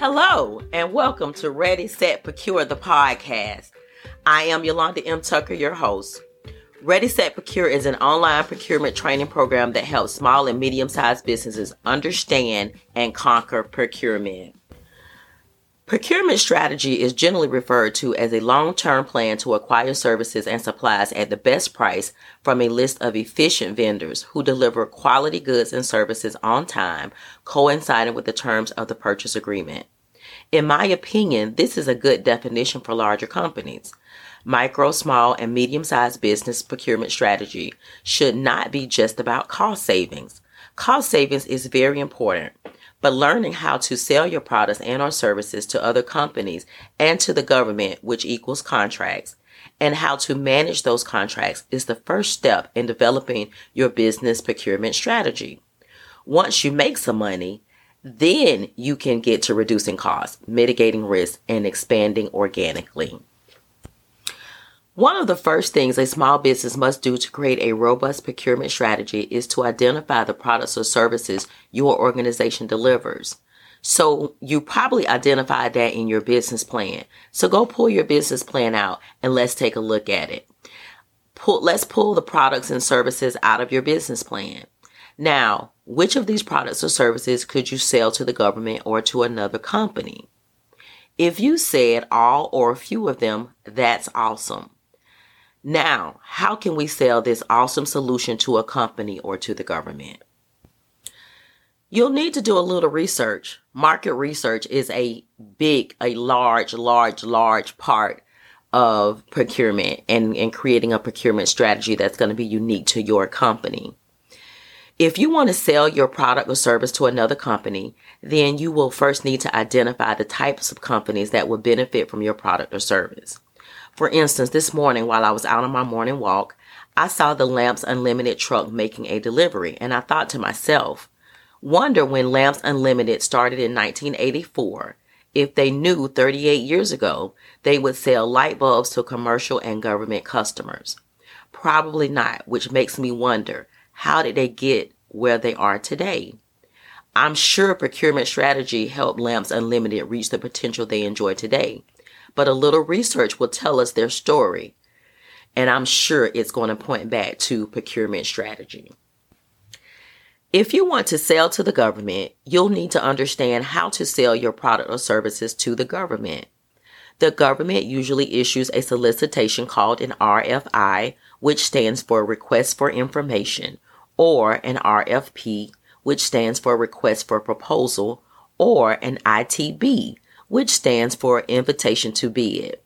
Hello, and welcome to Ready, Set, Procure, the podcast. I am Yolanda M. Tucker, your host. Ready, Set, Procure is an online procurement training program that helps small and medium sized businesses understand and conquer procurement. Procurement strategy is generally referred to as a long term plan to acquire services and supplies at the best price from a list of efficient vendors who deliver quality goods and services on time, coinciding with the terms of the purchase agreement. In my opinion, this is a good definition for larger companies. Micro, small, and medium sized business procurement strategy should not be just about cost savings. Cost savings is very important, but learning how to sell your products and or services to other companies and to the government, which equals contracts, and how to manage those contracts is the first step in developing your business procurement strategy. Once you make some money, then you can get to reducing costs, mitigating risk, and expanding organically. One of the first things a small business must do to create a robust procurement strategy is to identify the products or services your organization delivers. So you probably identified that in your business plan. So go pull your business plan out and let's take a look at it. Pull, let's pull the products and services out of your business plan. Now, which of these products or services could you sell to the government or to another company? If you said all or a few of them, that's awesome. Now, how can we sell this awesome solution to a company or to the government? You'll need to do a little research. Market research is a big, a large, large, large part of procurement and, and creating a procurement strategy that's going to be unique to your company. If you want to sell your product or service to another company, then you will first need to identify the types of companies that will benefit from your product or service. For instance, this morning while I was out on my morning walk, I saw the Lamps Unlimited truck making a delivery, and I thought to myself, wonder when Lamps Unlimited started in 1984, if they knew 38 years ago they would sell light bulbs to commercial and government customers. Probably not, which makes me wonder how did they get where they are today? I'm sure procurement strategy helped Lamps Unlimited reach the potential they enjoy today. But a little research will tell us their story. And I'm sure it's going to point back to procurement strategy. If you want to sell to the government, you'll need to understand how to sell your product or services to the government. The government usually issues a solicitation called an RFI, which stands for Request for Information, or an RFP, which stands for Request for Proposal, or an ITB, which stands for Invitation to Bid.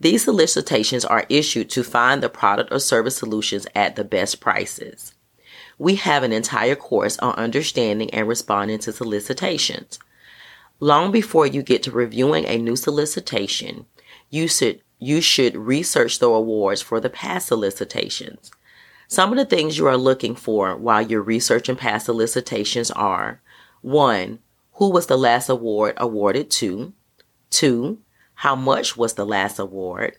These solicitations are issued to find the product or service solutions at the best prices. We have an entire course on understanding and responding to solicitations. Long before you get to reviewing a new solicitation, you should, you should research the awards for the past solicitations. Some of the things you are looking for while you're researching past solicitations are one, who was the last award awarded to? Two, how much was the last award?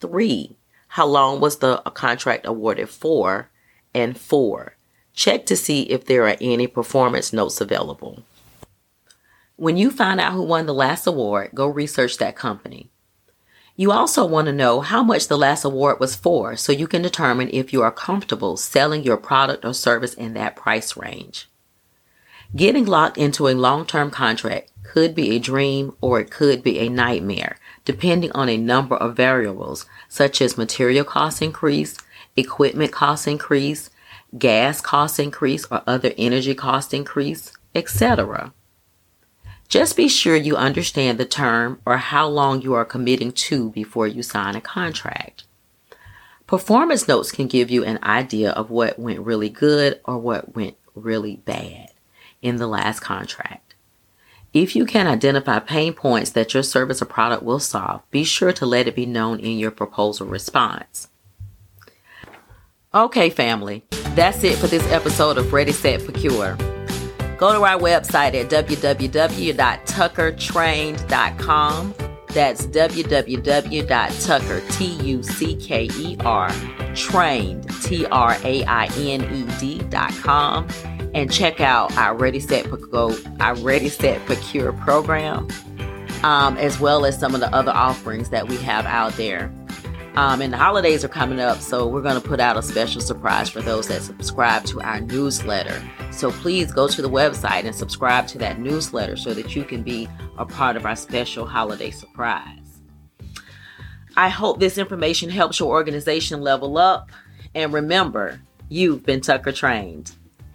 Three, how long was the uh, contract awarded for? And four, check to see if there are any performance notes available. When you find out who won the last award, go research that company. You also want to know how much the last award was for so you can determine if you are comfortable selling your product or service in that price range. Getting locked into a long-term contract could be a dream or it could be a nightmare, depending on a number of variables such as material cost increase, equipment cost increase, gas cost increase or other energy cost increase, etc. Just be sure you understand the term or how long you are committing to before you sign a contract. Performance notes can give you an idea of what went really good or what went really bad in the last contract. If you can identify pain points that your service or product will solve, be sure to let it be known in your proposal response. Okay, family, that's it for this episode of Ready, Set, Procure. Go to our website at www.tuckertrained.com. That's www.tucker, T-U-C-K-E-R, T-R-A-I-N-E-D dot and check out our Ready Set Go, our Ready Set Procure program. um, as well as some of the other offerings that we have out there. Um, and the holidays are coming up, so we're going to put out a special surprise for those that subscribe to our newsletter. So please go to the website and subscribe to that newsletter so that you can be a part of our special holiday surprise. I hope this information helps your organization level up. And remember, you've been Tucker trained.